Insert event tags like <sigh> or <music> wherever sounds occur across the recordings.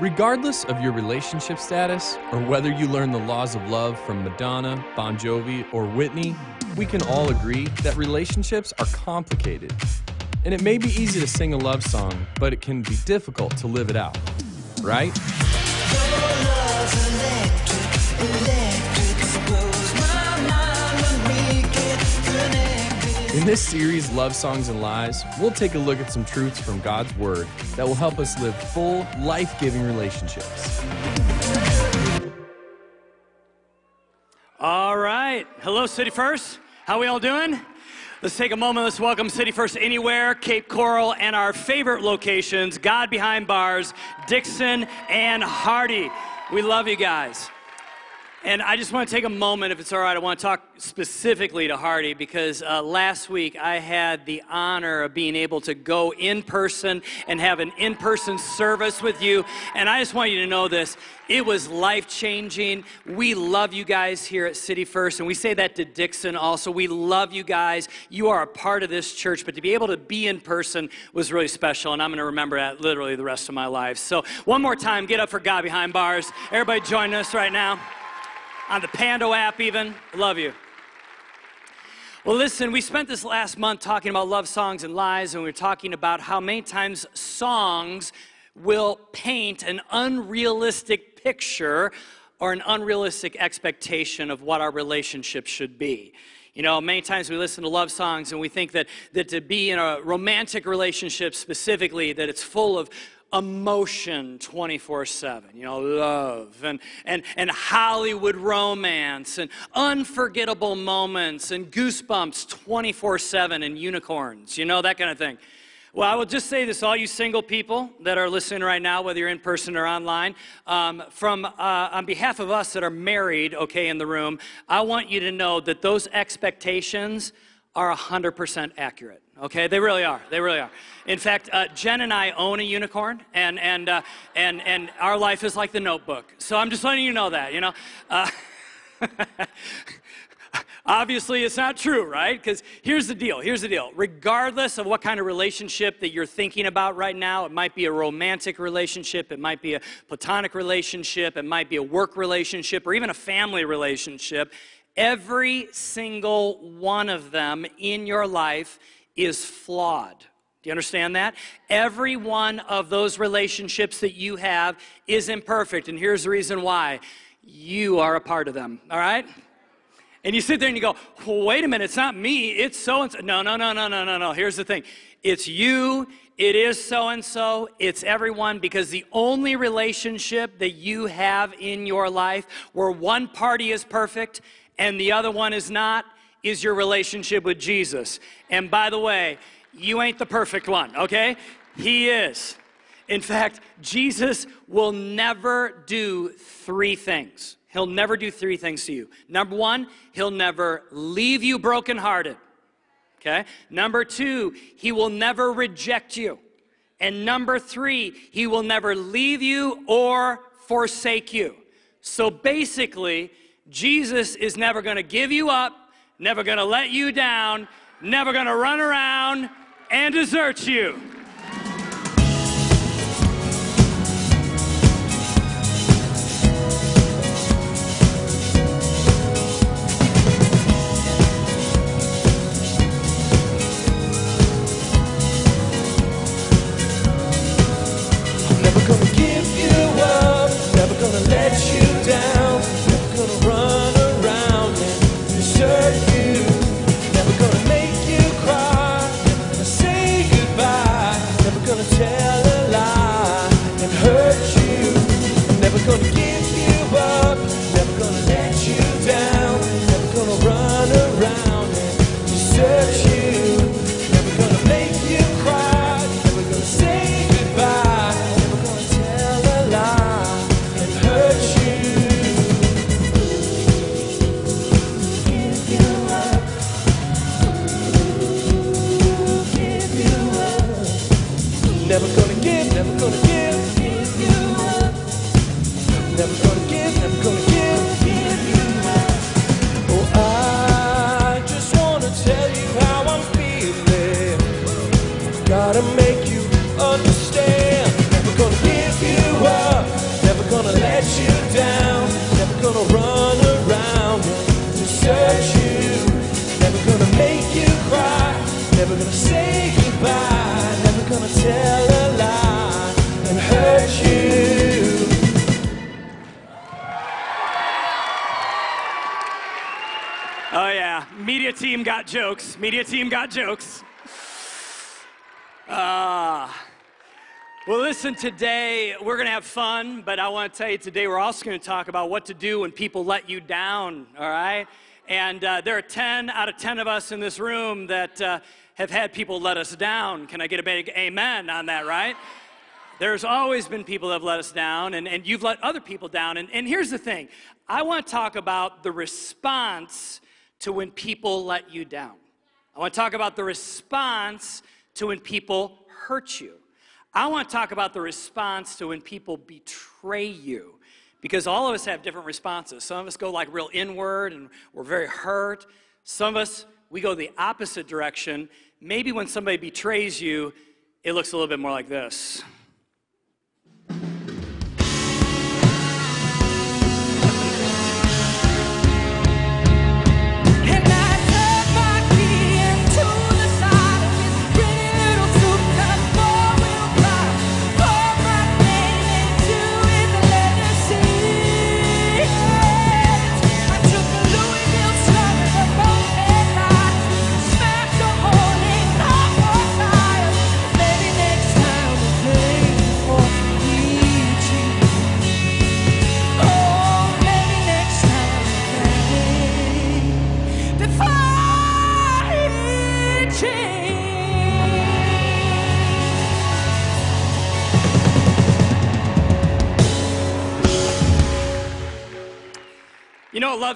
Regardless of your relationship status or whether you learn the laws of love from Madonna, Bon Jovi, or Whitney, we can all agree that relationships are complicated. And it may be easy to sing a love song, but it can be difficult to live it out, right? In this series, Love Songs and Lies, we'll take a look at some truths from God's Word that will help us live full, life giving relationships. All right. Hello, City First. How we all doing? Let's take a moment. Let's welcome City First Anywhere, Cape Coral, and our favorite locations, God Behind Bars, Dixon, and Hardee. We love you guys. And I just want to take a moment, if it's all right, I want to talk specifically to Hardee because uh, last week I had the honor of being able to go in person and have an in person service with you. And I just want you to know this it was life changing. We love you guys here at City First, and we say that to Dixon also. We love you guys. You are a part of this church, but to be able to be in person was really special, and I'm going to remember that literally the rest of my life. So, one more time, get up for God Behind Bars. Everybody join us right now on the Pando app, even. Love you. Well, listen, we spent this last month talking about love songs and lies, and we were talking about how many times songs will paint an unrealistic picture or an unrealistic expectation of what our relationship should be. You know, many times we listen to love songs and we think that, that to be in a romantic relationship specifically, that it's full of emotion 24 7 you know love and, and, and hollywood romance and unforgettable moments and goosebumps 24 7 and unicorns you know that kind of thing. Well, I will just say this, all you single people that are listening right now, whether you're in person or online, um, from uh, on behalf of us that are married, okay, in the room, I want you to know that those expectations are 100% accurate. Okay, they really are. They really are. In fact, uh, Jen and I own a unicorn, and and uh, and and our life is like the Notebook. So I'm just letting you know that. You know. Uh, <laughs> Obviously, it's not true, right? Because here's the deal. Here's the deal. Regardless of what kind of relationship that you're thinking about right now, it might be a romantic relationship, it might be a platonic relationship, it might be a work relationship, or even a family relationship. Every single one of them in your life is flawed. Do you understand that? Every one of those relationships that you have is imperfect. And here's the reason why you are a part of them, all right? And you sit there and you go, well, wait a minute, it's not me, it's so and so. No, no, no, no, no, no, no. Here's the thing it's you, it is so and so, it's everyone, because the only relationship that you have in your life where one party is perfect and the other one is not is your relationship with Jesus. And by the way, you ain't the perfect one, okay? He is. In fact, Jesus will never do three things. He'll never do three things to you. Number one, he'll never leave you brokenhearted. Okay? Number two, he will never reject you. And number three, he will never leave you or forsake you. So basically, Jesus is never going to give you up never gonna let you down, never gonna run around and desert you. Team got jokes. Media team got jokes. Uh, well, listen, today we're going to have fun, but I want to tell you today we're also going to talk about what to do when people let you down, all right? And uh, there are 10 out of 10 of us in this room that uh, have had people let us down. Can I get a big amen on that, right? There's always been people that have let us down, and, and you've let other people down. And, and here's the thing I want to talk about the response to when people let you down. I want to talk about the response to when people hurt you. I want to talk about the response to when people betray you. Because all of us have different responses. Some of us go like real inward and we're very hurt. Some of us, we go the opposite direction. Maybe when somebody betrays you, it looks a little bit more like this.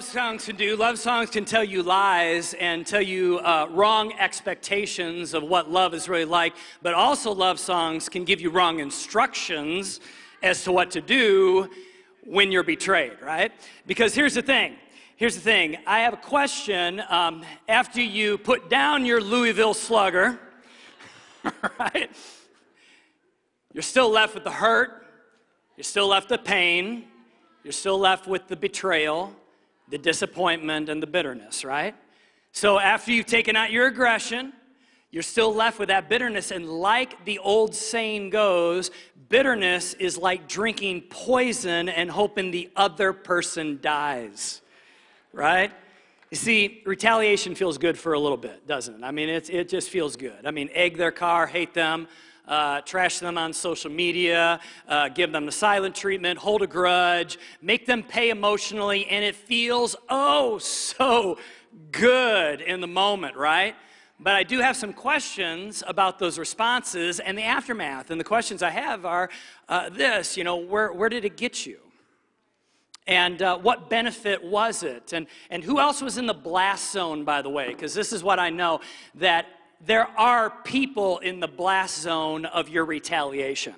Songs can do? Love songs can tell you lies and tell you uh, wrong expectations of what love is really like, but also love songs can give you wrong instructions as to what to do when you're betrayed, right? Because here's the thing. Here's the thing. I have a question. Um, after you put down your Louisville slugger, <laughs> right? You're still left with the hurt. You're still left with the pain. You're still left with the betrayal the disappointment and the bitterness, right? So after you've taken out your aggression, you're still left with that bitterness. And like the old saying goes, bitterness is like drinking poison and hoping the other person dies, right? You see, retaliation feels good for a little bit, doesn't it? I mean, it, it just feels good. I mean, egg their car, hate them, uh, trash them on social media, uh, give them the silent treatment, hold a grudge, make them pay emotionally, and it feels oh so good in the moment, right? But I do have some questions about those responses and the aftermath. And the questions I have are uh, this you know, where, where did it get you? And uh, what benefit was it? And, and who else was in the blast zone, by the way? Because this is what I know that there are people in the blast zone of your retaliation.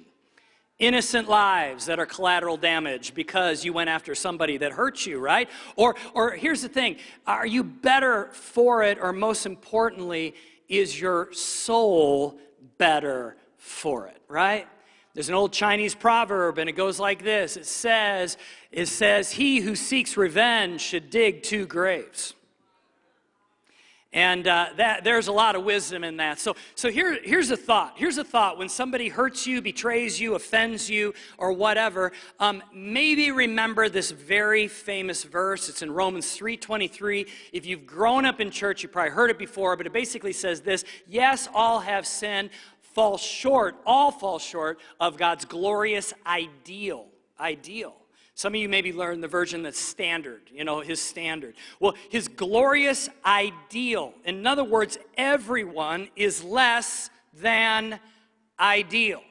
Innocent lives that are collateral damage because you went after somebody that hurt you, right? Or, or here's the thing are you better for it, or most importantly, is your soul better for it, right? There's an old Chinese proverb, and it goes like this it says, it says, He who seeks revenge should dig two graves. And uh, that, there's a lot of wisdom in that. So, so here, here's a thought. Here's a thought. When somebody hurts you, betrays you, offends you, or whatever, um, maybe remember this very famous verse. It's in Romans 3.23. If you've grown up in church, you probably heard it before, but it basically says this, Yes, all have sinned, fall short, all fall short of God's glorious ideal. Ideal. Some of you maybe learned the version that's standard, you know, his standard. Well, his glorious ideal. In other words, everyone is less than ideal.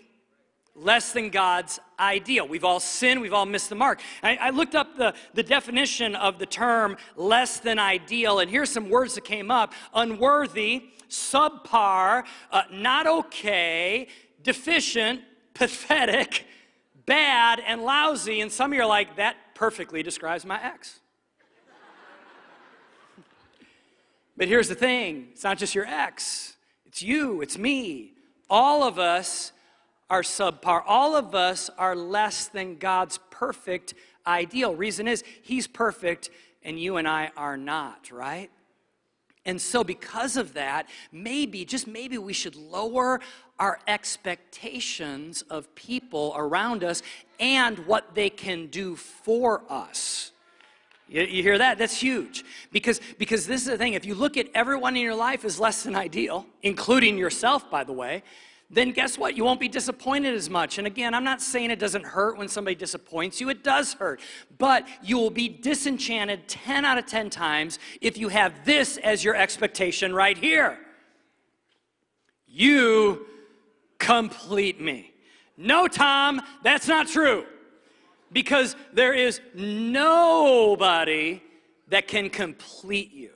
Less than God's ideal. We've all sinned, we've all missed the mark. I, I looked up the, the definition of the term less than ideal, and here's some words that came up unworthy, subpar, uh, not okay, deficient, pathetic, bad and lousy, and some of you are like, that perfectly describes my ex. <laughs> but here's the thing it's not just your ex, it's you, it's me. All of us are subpar. All of us are less than God's perfect ideal. Reason is, He's perfect and you and I are not, right? And so, because of that, maybe, just maybe, we should lower our expectations of people around us and what they can do for us. You, you, hear that? That's huge. Because, because this is the thing if you look at everyone in your life as less than ideal, including yourself, by the way, then guess what? You won't be disappointed as much. And again, I'm not saying it doesn't hurt when somebody disappoints you, it does hurt. But you will be disenchanted 10 out of 10 times if you have this as your expectation right here. You complete me. No, Tom, that's not true because there is nobody that can complete you.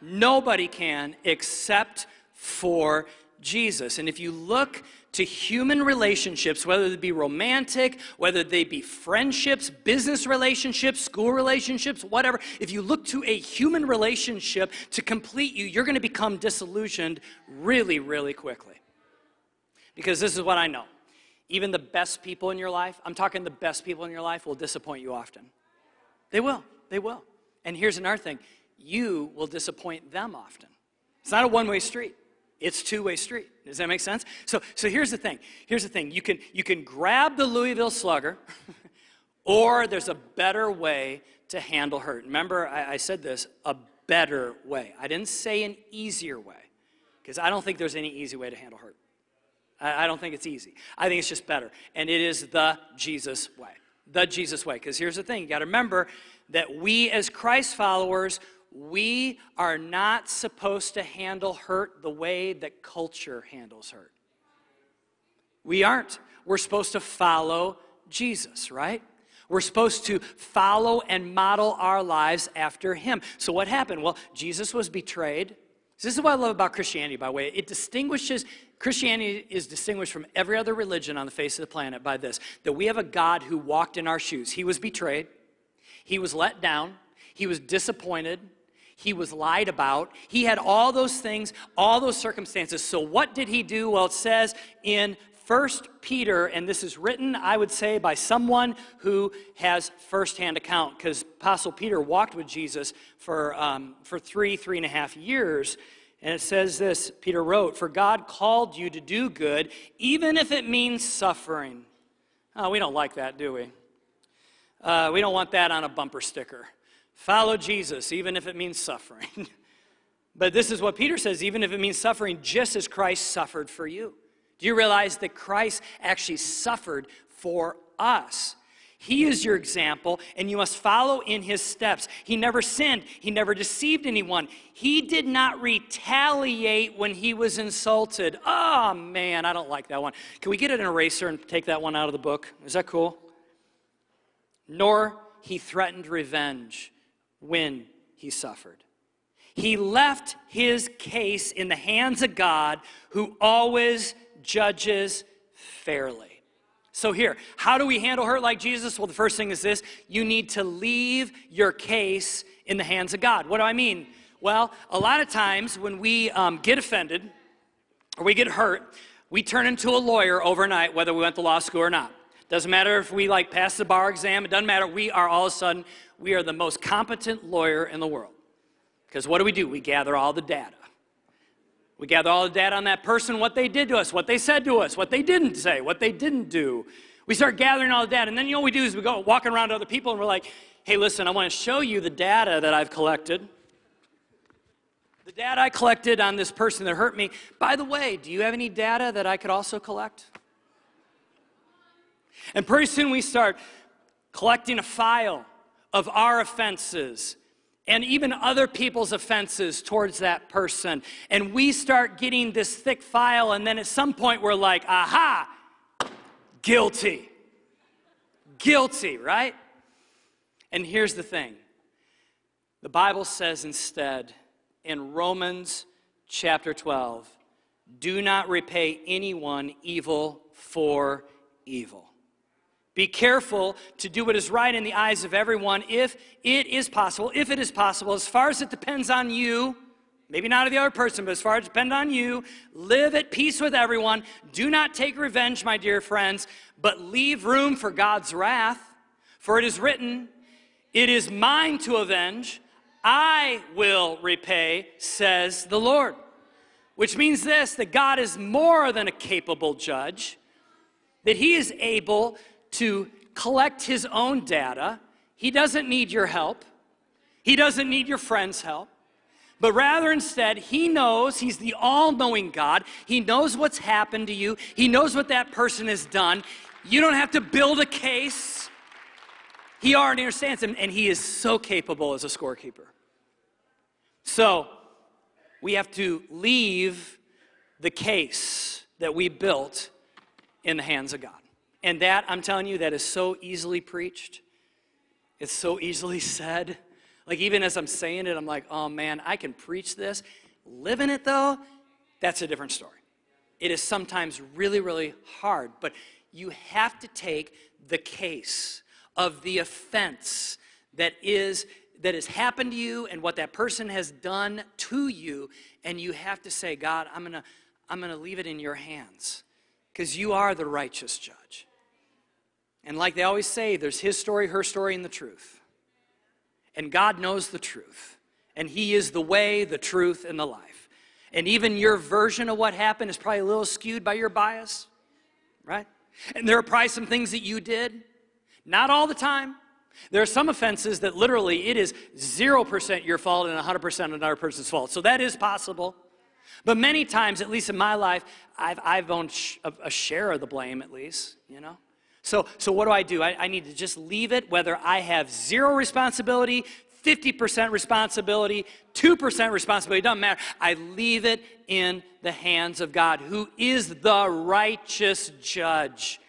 Nobody can except for Jesus. And if you look to human relationships, whether they be romantic, whether they be friendships, business relationships, school relationships, whatever, if you look to a human relationship to complete you, you're going to become disillusioned really, really quickly. Because this is what I know even the best people in your life, I'm talking the best people in your life, will disappoint you often. They will. They will. And here's another thing you will disappoint them often. It's not a one way street. It's two-way street. Does that make sense? So, so here's the thing. Here's the thing. You can you can grab the Louisville Slugger, <laughs> or there's a better way to handle hurt. Remember, I, I said this: a better way. I didn't say an easier way, because I don't think there's any easy way to handle hurt. I, I don't think it's easy. I think it's just better. And it is the Jesus way. The Jesus way. Because here's the thing you got to remember that we, as Christ followers, we are not supposed to handle hurt the way that culture handles hurt. We aren't. We're supposed to follow Jesus, right? We're supposed to follow and model our lives after him. So, what happened? Well, Jesus was betrayed. This is what I love about Christianity, by the way. It distinguishes, Christianity is distinguished from every other religion on the face of the planet by this that we have a God who walked in our shoes. He was betrayed, he was let down, he was disappointed, he was lied about, he had all those things, all those circumstances. So, what did he do? Well, it says in First Peter, and this is written, I would say, by someone who has firsthand account, because Apostle Peter walked with Jesus for, um, for three, three and a half years. And it says this Peter wrote, For God called you to do good, even if it means suffering. Oh, we don't like that, do we? Uh, we don't want that on a bumper sticker. Follow Jesus, even if it means suffering. <laughs> but this is what Peter says even if it means suffering, just as Christ suffered for you. Do you realize that Christ actually suffered for us? He is your example, and you must follow in his steps. He never sinned, he never deceived anyone. He did not retaliate when he was insulted. Oh, man, I don't like that one. Can we get an eraser and take that one out of the book? Is that cool? Nor he threatened revenge when he suffered. He left his case in the hands of God, who always judges fairly. So, here, how do we handle hurt like Jesus? Well, the first thing is this you need to leave your case in the hands of God. What do I mean? Well, a lot of times when we um, get offended or we get hurt, we turn into a lawyer overnight, whether we went to law school or not. Doesn't matter if we like pass the bar exam, it doesn't matter. We are all of a sudden, we are the most competent lawyer in the world. Because what do we do? We gather all the data. We gather all the data on that person, what they did to us, what they said to us, what they didn't say, what they didn't do. We start gathering all the data, and then you know what we do is we go walking around to other people and we're like, hey, listen, I want to show you the data that I've collected. The data I collected on this person that hurt me. By the way, do you have any data that I could also collect? And pretty soon we start collecting a file of our offenses and even other people's offenses towards that person. And we start getting this thick file, and then at some point we're like, aha, guilty. Guilty, right? And here's the thing the Bible says instead in Romans chapter 12, do not repay anyone evil for evil. Be careful to do what is right in the eyes of everyone if it is possible, if it is possible, as far as it depends on you, maybe not of the other person, but as far as it depends on you, live at peace with everyone. Do not take revenge, my dear friends, but leave room for God's wrath. For it is written, It is mine to avenge, I will repay, says the Lord. Which means this that God is more than a capable judge, that He is able to collect his own data. He doesn't need your help. He doesn't need your friend's help. But rather, instead, he knows he's the all knowing God. He knows what's happened to you, he knows what that person has done. You don't have to build a case. He already understands him, and he is so capable as a scorekeeper. So, we have to leave the case that we built in the hands of God. And that, I'm telling you, that is so easily preached. It's so easily <laughs> said. Like, even as I'm saying it, I'm like, oh man, I can preach this. Living it, though, that's a different story. It is sometimes really, really hard, but you have to take the case of the offense that is that has happened to you and what that person has done to you and you have to say god i'm going to i'm going to leave it in your hands because you are the righteous judge and like they always say there's his story her story and the truth and God knows the truth. And He is the way, the truth, and the life. And even your version of what happened is probably a little skewed by your bias, right? And there are probably some things that you did, not all the time. There are some offenses that literally it is 0% your fault and 100% another person's fault. So that is possible. But many times, at least in my life, I've, I've owned a share of the blame, at least, you know? So, so what do I do? I, I need to just leave it, whether I have zero responsibility, 50% responsibility, 2% responsibility, doesn't matter. I leave it in the hands of God, who is the righteous judge.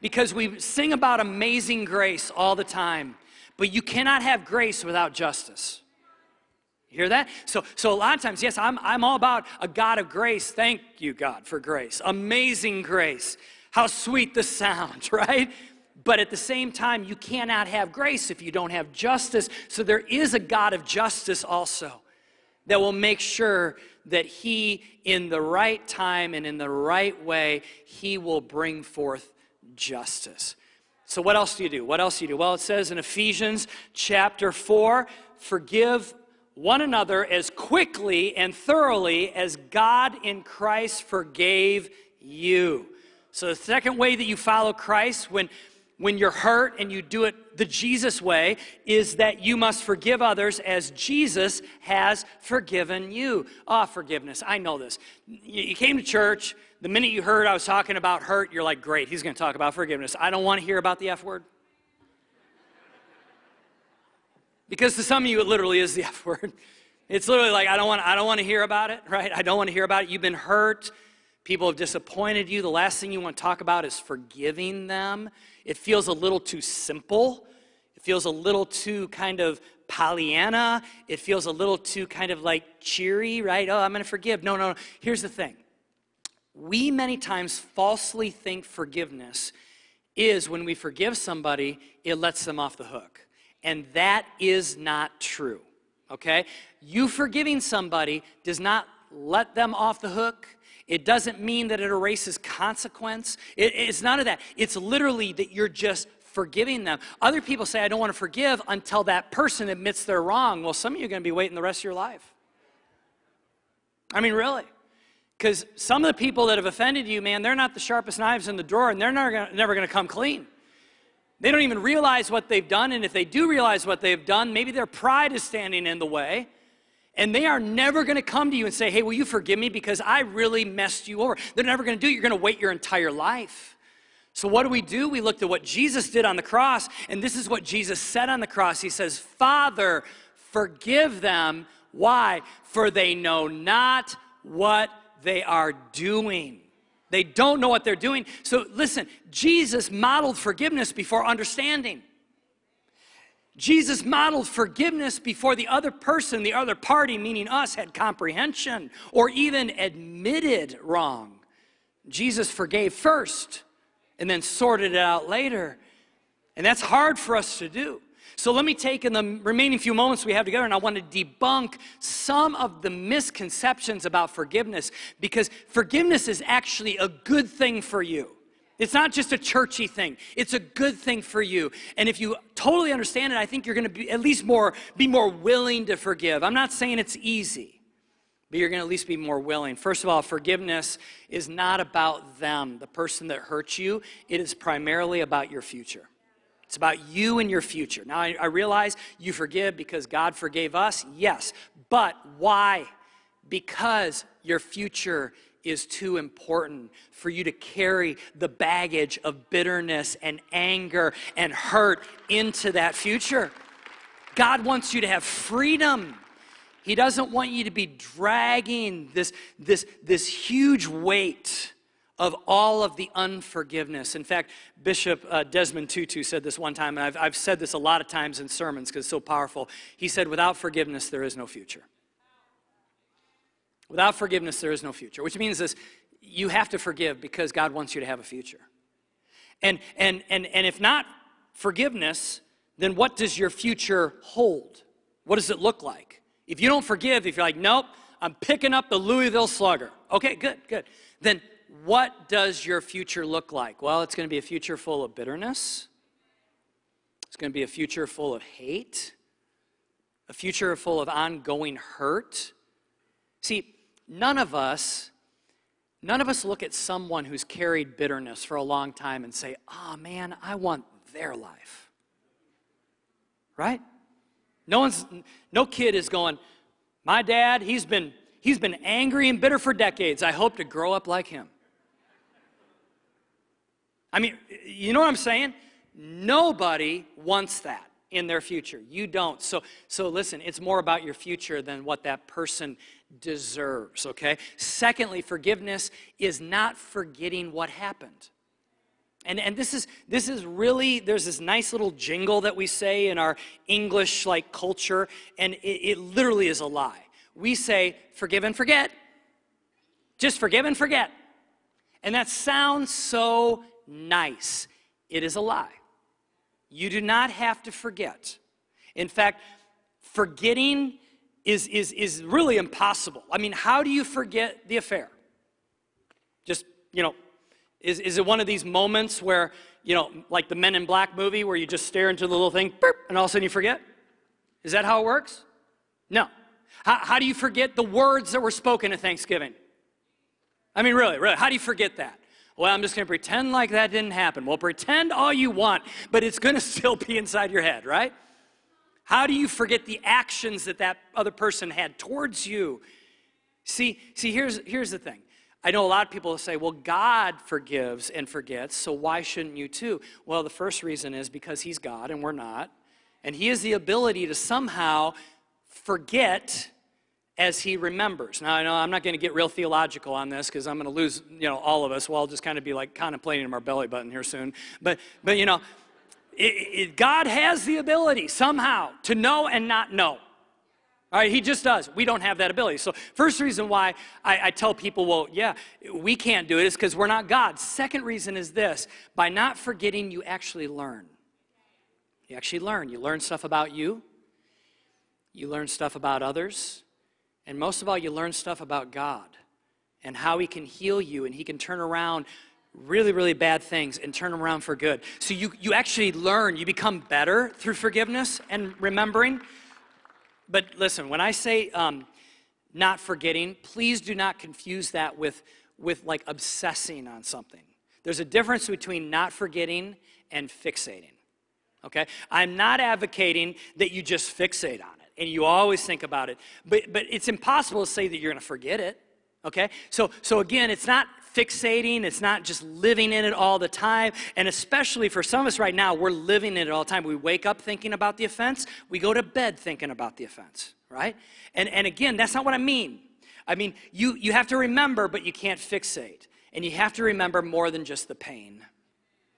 Because we sing about amazing grace all the time, but you cannot have grace without justice. Hear that? So, so a lot of times, yes, I'm, I'm all about a God of grace. Thank you, God, for grace. Amazing grace. How sweet the sound, <laughs> right? But at the same time, you cannot have grace if you don't have justice. So there is a God of justice also that will make sure that He, in the right time and in the right way, He will bring forth justice. So, what else do you do? What else do you do? Well, it says in Ephesians chapter 4 forgive one another as quickly and thoroughly as God in Christ forgave you. So, the second way that you follow Christ when, when you're hurt and you do it the Jesus way is that you must forgive others as Jesus has forgiven you. Ah, oh, forgiveness. I know this. You came to church, the minute you heard I was talking about hurt, you're like, great, he's going to talk about forgiveness. I don't want to hear about the F word. Because to some of you, it literally is the <laughs> F word. It's literally like, I don't want, I don't want to hear about it, right? I don't want to hear about it. You've been hurt. People have disappointed you. The last thing you want to talk about is forgiving them. It feels a little too simple. It feels a little too kind of Pollyanna. It feels a little too kind of like cheery, right? Oh, I'm going to forgive. No, no, no. Here's the thing we many times falsely think forgiveness is when we forgive somebody, it lets them off the hook. And that is not true, okay? You forgiving somebody does not let them off the hook. It doesn't mean that it erases consequence. It, it's none of that. It's literally that you're just forgiving them. Other people say, I don't want to forgive until that person admits they're wrong. Well, some of you are going to be waiting the rest of your life. I mean, really. Because some of the people that have offended you, man, they're not the sharpest knives in the drawer, and they're never going to come clean. They don't even realize what they've done, and if they do realize what they've done, maybe their pride is standing in the way. And they are never going to come to you and say, Hey, will you forgive me because I really messed you over? They're never going to do it. You're going to wait your entire life. So, what do we do? We looked at what Jesus did on the cross, and this is what Jesus said on the cross. He says, Father, forgive them. Why? For they know not what they are doing. They don't know what they're doing. So, listen, Jesus modeled forgiveness before understanding. Jesus modeled forgiveness before the other person, the other party, meaning us, had comprehension or even admitted wrong. Jesus forgave first and then sorted it out later. And that's hard for us to do. So let me take in the remaining few moments we have together and I want to debunk some of the misconceptions about forgiveness because forgiveness is actually a good thing for you. It's not just a churchy thing. It's a good thing for you. And if you totally understand it, I think you're going to be at least more be more willing to forgive. I'm not saying it's easy, but you're going to at least be more willing. First of all, forgiveness is not about them, the person that hurt you. It is primarily about your future. It's about you and your future. Now, I, I realize you forgive because God forgave us, yes. But why? Because your future is too important for you to carry the baggage of bitterness and anger and hurt into that future. God wants you to have freedom. He doesn't want you to be dragging this, this, this huge weight of all of the unforgiveness. In fact, Bishop uh, Desmond Tutu said this one time, and I've, I've said this a lot of times in sermons because it's so powerful. He said, Without forgiveness, there is no future. Without forgiveness, there is no future, which means this you have to forgive because God wants you to have a future. And, and, and, and if not forgiveness, then what does your future hold? What does it look like? If you don't forgive, if you're like, nope, I'm picking up the Louisville Slugger. Okay, good, good. Then what does your future look like? Well, it's going to be a future full of bitterness. It's going to be a future full of hate, a future full of ongoing hurt. See, none of us none of us look at someone who's carried bitterness for a long time and say, "Oh man, I want their life." Right? No one's no kid is going, "My dad, he's been he's been angry and bitter for decades. I hope to grow up like him." I mean, you know what I'm saying? Nobody wants that in their future. You don't. So so listen, it's more about your future than what that person deserves, okay? Secondly, forgiveness is not forgetting what happened. And, and this is this is really there's this nice little jingle that we say in our English like culture, and it, it literally is a lie. We say forgive and forget. Just forgive and forget. And that sounds so nice. It is a lie. You do not have to forget. In fact, forgetting is, is, is really impossible. I mean, how do you forget the affair? Just, you know, is, is it one of these moments where, you know, like the Men in Black movie where you just stare into the little thing, burp, and all of a sudden you forget? Is that how it works? No. How, how do you forget the words that were spoken at Thanksgiving? I mean, really, really, how do you forget that? Well, I'm just going to pretend like that didn't happen. Well, pretend all you want, but it's going <laughs> to still be inside your head, right? How do you forget the actions that that other person had towards you? See, see here's, here's the thing. I know a lot of people say, well, God forgives and forgets, so why shouldn't you too? Well, the first reason is because He's God and we're not. And He has the ability to somehow forget as He remembers. Now, I know I'm not going to get real theological on this because I'm going to lose, you know, all of us. Well, I'll just kind of be like contemplating our belly button here soon. But, but you know, it, it, God has the ability somehow to know and not know. All right, he just does. We don't have that ability. So, first reason why I, I tell people, well, yeah, we can't do it is because we're not God. Second reason is this by not forgetting, you actually learn. You actually learn. You learn stuff about you, you learn stuff about others, and most of all, you learn stuff about God and how He can heal you and He can turn around really, really bad things and turn them around for good. So you, you actually learn, you become better through forgiveness and remembering. But listen, when I say um, not forgetting, please do not confuse that with, with like obsessing on something. There's a difference between not forgetting and fixating. Okay? I'm not advocating that you just fixate on it and you always think about it. But, but it's impossible to say that you're going to forget it. Okay? So, so again, it's not fixating, it's not just living in it all the time. And especially for some of us right now, we're living in it all the time. We wake up thinking about the offense, we go to bed thinking about the offense, right? And, and again, that's not what I mean. I mean, you, you have to remember, but you can't fixate. And you have to remember more than just the pain.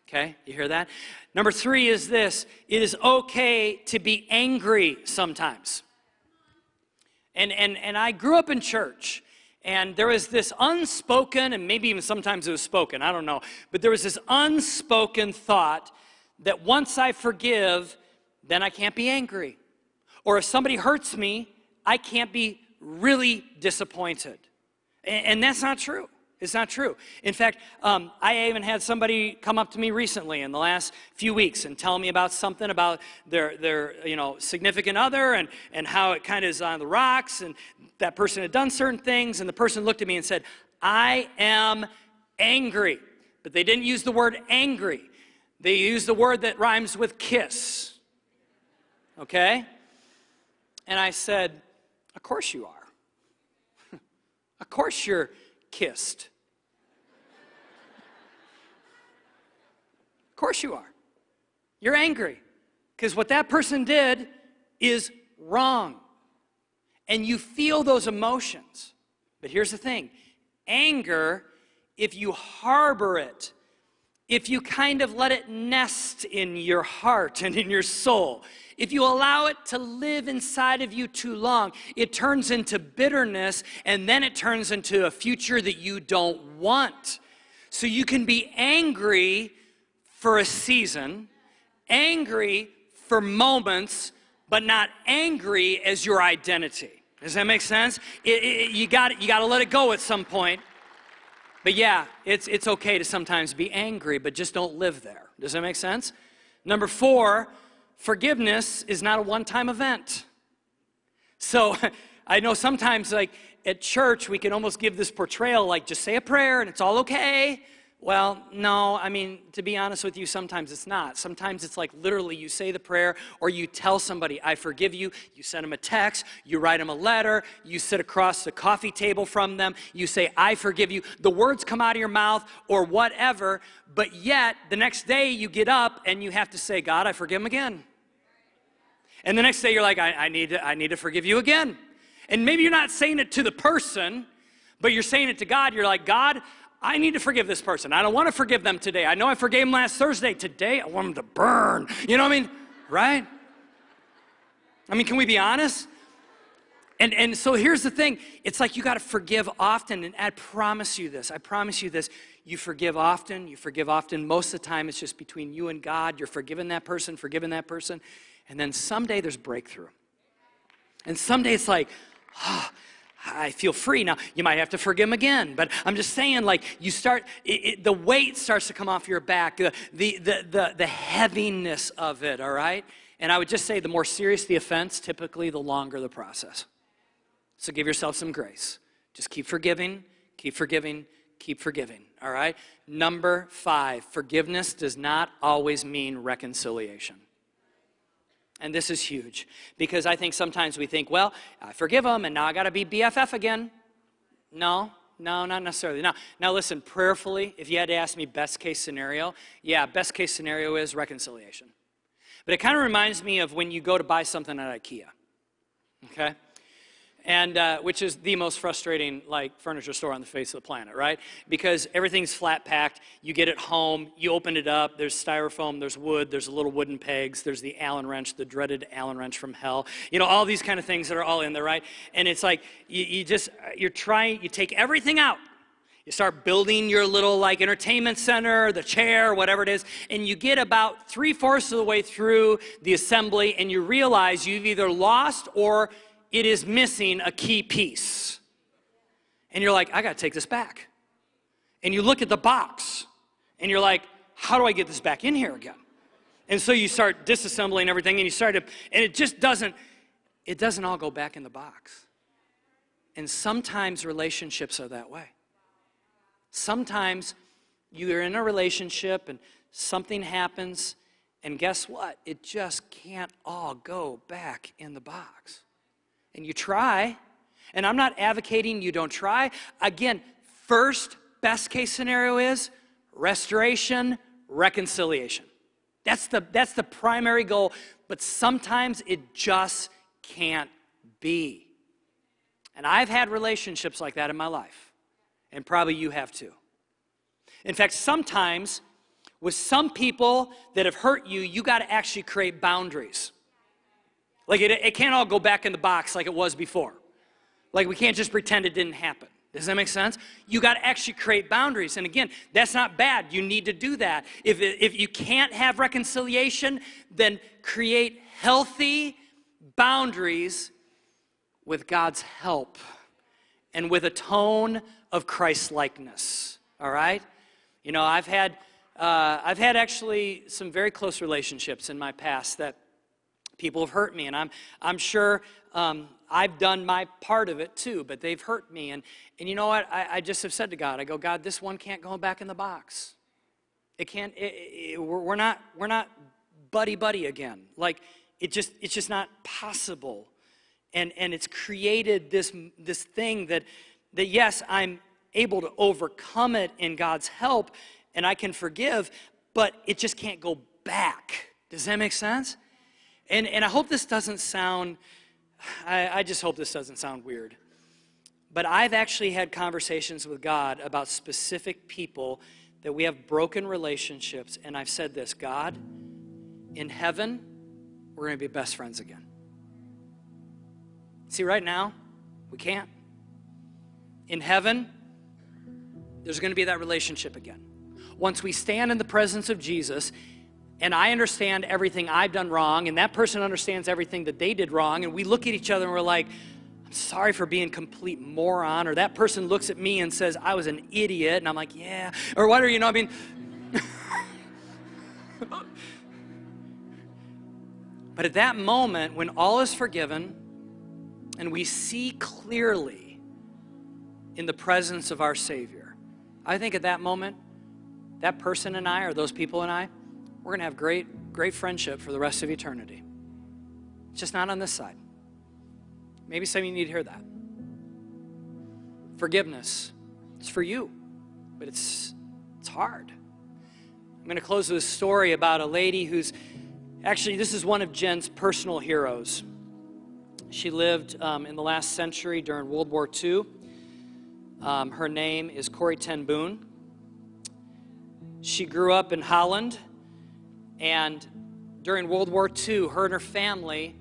Okay, you hear that? Number three is this it is okay to be angry sometimes. And, and, and I grew up in church, and there was this unspoken, and maybe even sometimes it was spoken, I don't know, but there was this unspoken thought that once I forgive, then I can't be angry. Or if somebody hurts me, I can't be really disappointed. And, and that's not true. It's not true. In fact, um, I even had somebody come up to me recently in the last few weeks and tell me about something about their, their you know, significant other and, and how it kind of is on the rocks and that person had done certain things. And the person looked at me and said, I am angry. But they didn't use the word angry. They used the word that rhymes with kiss. Okay? And I said, Of course you are. <laughs> of course you're kissed. Of course you are. You're angry because what that person did is wrong. And you feel those emotions. But here's the thing anger, if you harbor it, if you kind of let it nest in your heart and in your soul, if you allow it to live inside of you too long, it turns into bitterness and then it turns into a future that you don't want. So you can be angry for a season, angry for moments, but not angry as your identity. Does that make sense? It, it, you got you got to let it go at some point. But yeah, it's it's okay to sometimes be angry, but just don't live there. Does that make sense? Number four, forgiveness is not a one-time event. So <laughs> I know sometimes, like at church, we can almost give this portrayal like just say a prayer and it's all okay. Well, no, I mean, to be honest with you, sometimes it's not. Sometimes it's like literally you say the prayer or you tell somebody, I forgive you. You send them a text, you write them a letter, you sit across the coffee table from them, you say, I forgive you. The words come out of your mouth or whatever, but yet the next day you get up and you have to say, God, I forgive him again. And the next day you're like, I, I need, to, I need to forgive you again. And maybe you're not saying it to the person, but you're saying it to God. You're like, God, I need to forgive this person. I don't want to forgive them today. I know I forgave them last Thursday. Today, I want them to burn. You know what I mean? Right? I mean, can we be honest? And, and so here's the thing it's like you got to forgive often. And I promise you this I promise you this. You forgive often, you forgive often. Most of the time, it's just between you and God. You're forgiving that person, forgiving that person. And then someday there's breakthrough. And someday it's like, oh, <sighs> I feel free. Now, you might have to forgive him again, but I'm just saying, like, you start, it, it, the weight starts to come off your back, the, the, the, the, the heaviness of it, all right? And I would just say the more serious the offense, typically the longer the process. So give yourself some grace. Just keep forgiving, keep forgiving, keep forgiving, all right? Number five, forgiveness does not always mean reconciliation. And this is huge because I think sometimes we think, well, I forgive them and now I got to be BFF again. No, no, not necessarily. Now, now listen, prayerfully, if you had to ask me best case scenario, yeah, best case scenario is reconciliation. But it kind of reminds me of when you go to buy something at IKEA. Okay? And uh, which is the most frustrating like furniture store on the face of the planet right? Because everything's flat packed you get it home you open it up there's styrofoam there's wood there's little wooden pegs there's the allen wrench the dreaded allen wrench from hell. You know all these kind of things that are all in there right? And it's like you, you just you're trying you take everything out. You start building your little like entertainment center, the chair, whatever it is, and you get about three fourths of the way through the assembly and you realize you've either lost or it is missing a key piece. And you're like, I got to take this back. And you look at the box and you're like, how do I get this back in here again? And so you start disassembling everything and you start to, and it just doesn't, it doesn't all go back in the box. And sometimes relationships are that way. Sometimes you're in a relationship and something happens, and guess what? It just can't all go back in the box and you try. And I'm not advocating you don't try. Again, first best case scenario is restoration, reconciliation. That's the, that's the primary goal, but sometimes it just can't be. And I've had relationships like that in my life, and probably you have too. In fact, sometimes with some people that have hurt you, you got to actually create boundaries. Like it, it can't all go back in the box like it was before. Like we can't just pretend it didn't happen. Does that make sense? You got to actually create boundaries. And again, that's not bad. You need to do that. If, if you can't have reconciliation, then create healthy boundaries with God's help and with a tone of Christ likeness. All right? You know, I've had, uh, I've had actually some very close relationships in my past that People have hurt me, and I'm, I'm sure um, I've done my part of it too, but they've hurt me. And, and you know what? I, I just have said to God, I go, God, this one can't go back in the box. It can't, it, it, we're not, we're not buddy buddy again. Like, it just, it's just not possible. And, and it's created this, this thing that, that, yes, I'm able to overcome it in God's help and I can forgive, but it just can't go back. Does that make sense? And, and I hope this doesn't sound, I, I just hope this doesn't sound weird. But I've actually had conversations with God about specific people that we have broken relationships, and I've said this God, in heaven, we're going to be best friends again. See, right now, we can't. In heaven, there's going to be that relationship again. Once we stand in the presence of Jesus, and I understand everything I've done wrong, and that person understands everything that they did wrong, and we look at each other and we're like, I'm sorry for being complete moron, or that person looks at me and says, I was an idiot, and I'm like, yeah, or whatever, you know, I mean, <laughs> but at that moment, when all is forgiven, and we see clearly in the presence of our Savior, I think at that moment, that person and I, or those people and I, we're going to have great, great friendship for the rest of eternity. It's just not on this side. Maybe some of you need to hear that. Forgiveness, it's for you, but it's, it's hard. I'm going to close with a story about a lady who's actually, this is one of Jen's personal heroes. She lived um, in the last century during World War II. Um, her name is Corrie Ten Boom. She grew up in Holland, and during World War II, her and her family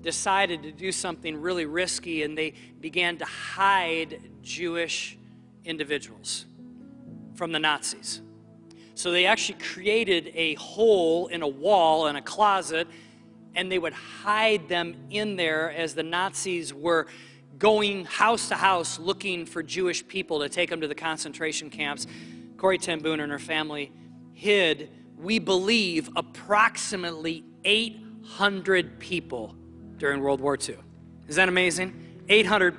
decided to do something really risky, and they began to hide Jewish individuals from the Nazis. So they actually created a hole in a wall in a closet, and they would hide them in there as the Nazis were going house to house looking for Jewish people to take them to the concentration camps. Corrie Ten and her family hid, we believe, approximately 800 people during World War II. Is that amazing? 800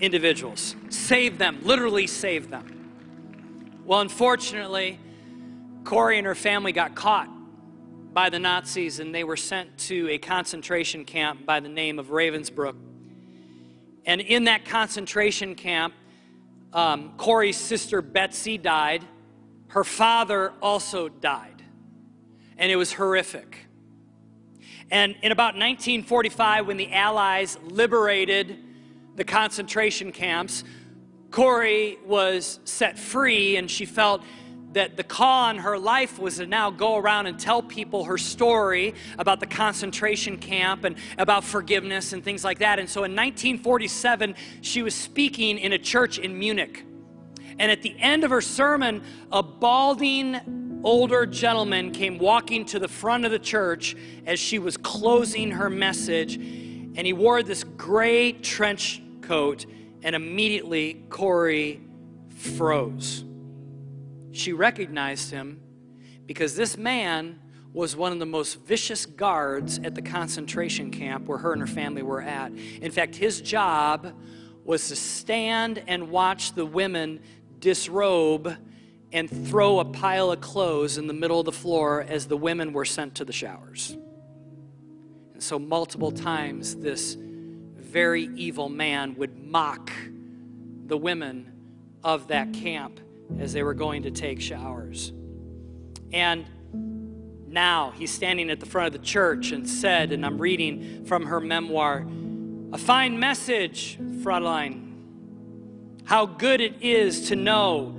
individuals. Saved them, literally saved them. Well, unfortunately, Corrie and her family got caught by the Nazis and they were sent to a concentration camp by the name of Ravensbrück. And in that concentration camp, um, Corrie's sister Betsy died. Her father also died. And it was horrific. And in about 1945, when the Allies liberated the concentration camps, Corrie was set free and she felt that the call on her life was to now go around and tell people her story about the concentration camp and about forgiveness and things like that. And so in 1947, she was speaking in a church in Munich. And at the end of her sermon, a balding older gentleman came walking to the front of the church as she was closing her message. And he wore this gray trench coat, and immediately Corrie froze. She recognized him because this man was one of the most vicious guards at the concentration camp where her and her family were at. In fact, his job was to stand and watch the women disrobe and throw a pile of clothes in the middle of the floor as the women were sent to the showers. And so, multiple times, this very evil man would mock the women of that camp as they were going to take showers. And now he's standing at the front of the church and said, and I'm reading from her memoir, a fine message, Fraulein. How good it is to know,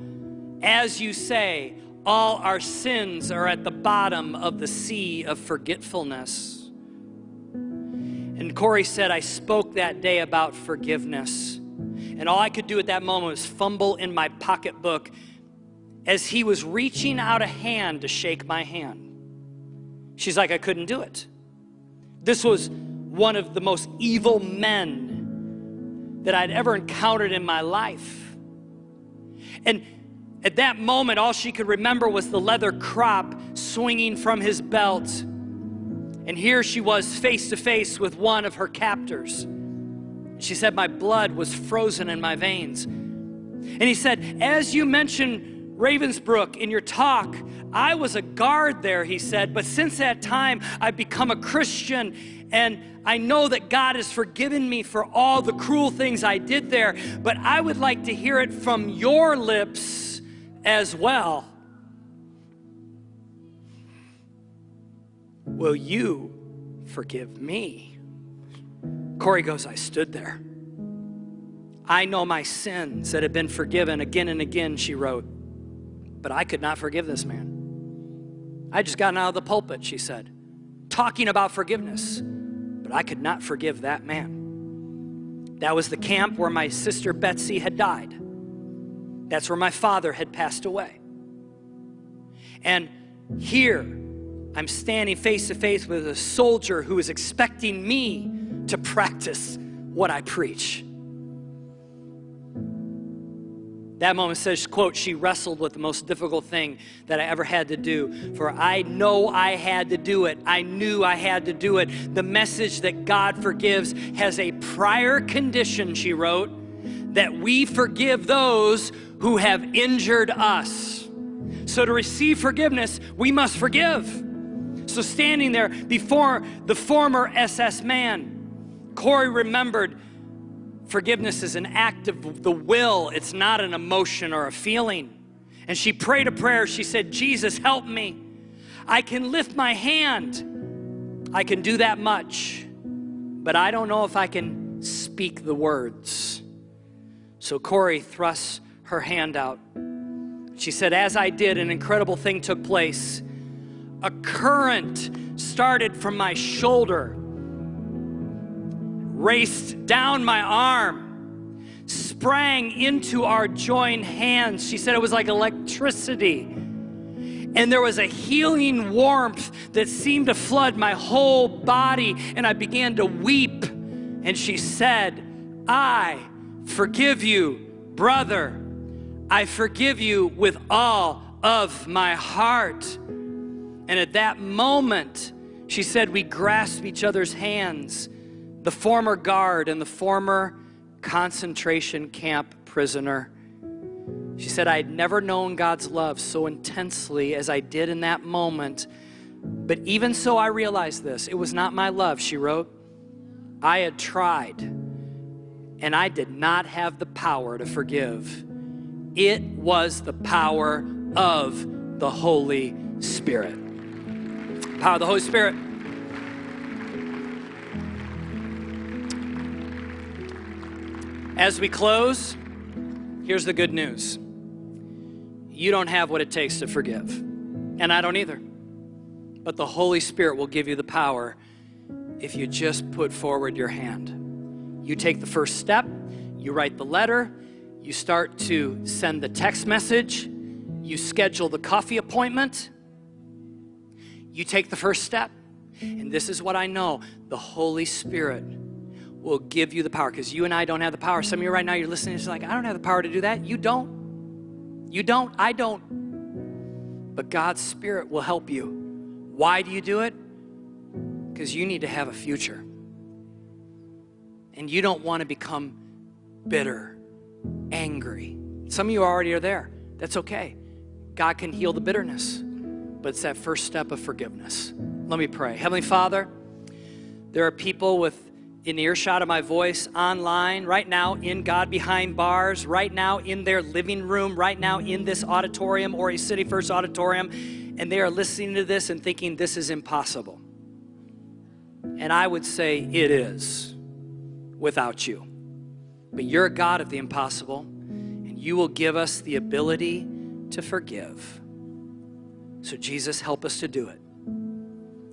as you say, all our sins are at the bottom of the sea of forgetfulness. And Corrie said, I spoke that day about forgiveness. And all I could do at that moment was fumble in my pocketbook as he was reaching out a hand to shake my hand. She's like, I couldn't do it. This was one of the most evil men that I'd ever encountered in my life. And at that moment, all she could remember was the leather crop swinging from his belt. And here she was face to face with one of her captors. She said, My blood was frozen in my veins. And he said, As you mentioned Ravensbrück in your talk, I was a guard there, he said, but since that time, I've become a Christian and I know that God has forgiven me for all the cruel things I did there, but I would like to hear it from your lips as well. Will you forgive me? Corrie goes, I stood there. I know my sins that have been forgiven again and again, she wrote, but I could not forgive this man. I just gotten out of the pulpit, she said, talking about forgiveness, I could not forgive that man. That was the camp where my sister Betsy had died. That's where my father had passed away. And here, I'm standing face to face with a soldier who is expecting me to practice what I preach. That moment says, quote, she wrestled with the most difficult thing that I ever had to do. For I know I had to do it. I knew I had to do it. The message that God forgives has a prior condition, she wrote, that we forgive those who have injured us. So to receive forgiveness, we must forgive. So standing there before the former SS man, Corrie remembered Forgiveness is an act of the will, it's not an emotion or a feeling. And she prayed a prayer. She said, Jesus, help me. I can lift my hand, I can do that much, but I don't know if I can speak the words. So Corrie thrusts her hand out. She said, As I did, an incredible thing took place. A current started from my shoulder raced down my arm, sprang into our joined hands. She said it was like electricity. And there was a healing warmth that seemed to flood my whole body, and I began to weep. And she said, I forgive you, brother. I forgive you with all of my heart. And at that moment, she said, we grasped each other's hands the former guard and the former concentration camp prisoner. She said, I had never known God's love so intensely as I did in that moment. But even so, I realized this. It was not my love, she wrote. I had tried, and I did not have the power to forgive. It was the power of the Holy Spirit. Power of the Holy Spirit. As we close, here's the good news you don't have what it takes to forgive, and I don't either. But the Holy Spirit will give you the power if you just put forward your hand. You take the first step, you write the letter, you start to send the text message, you schedule the coffee appointment, you take the first step. And this is what I know the Holy Spirit will give you the power because you and I don't have the power. Some of you right now, you're listening, it's like, I don't have the power to do that. You don't. You don't. I don't. But God's Spirit will help you. Why do you do it? Because you need to have a future. And you don't want to become bitter, angry. Some of you already are there. That's okay. God can heal the bitterness, but it's that first step of forgiveness. Let me pray. Heavenly Father, there are people with in earshot of my voice online, right now in God behind bars, right now in their living room, right now in this auditorium or a City First auditorium, and they are listening to this and thinking this is impossible. And I would say it is without you. But you're a God of the impossible, and you will give us the ability to forgive. So, Jesus, help us to do it.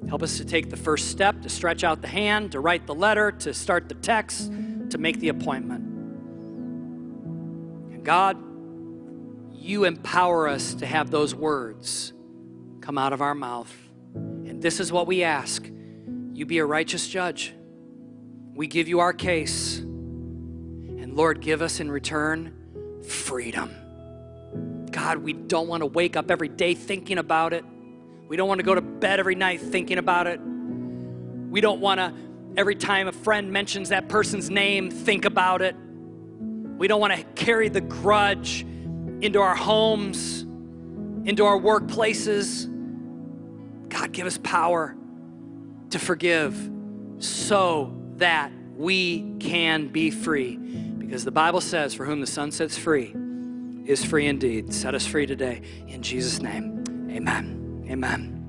Help us to take the first step, to stretch out the hand, to write the letter, to start the text, to make the appointment. And God, you empower us to have those words come out of our mouth. And this is what we ask you be a righteous judge. We give you our case. And Lord, give us in return freedom. God, we don't want to wake up every day thinking about it. We don't want to go to bed every night thinking about it. We don't want to, every time a friend mentions that person's name, think about it. We don't want to carry the grudge into our homes. into our workplaces. God, give us power to forgive so that we can be free. Because the Bible says, For whom the Son sets free is free indeed. Set us free today. In Jesus' name, amen. Amen.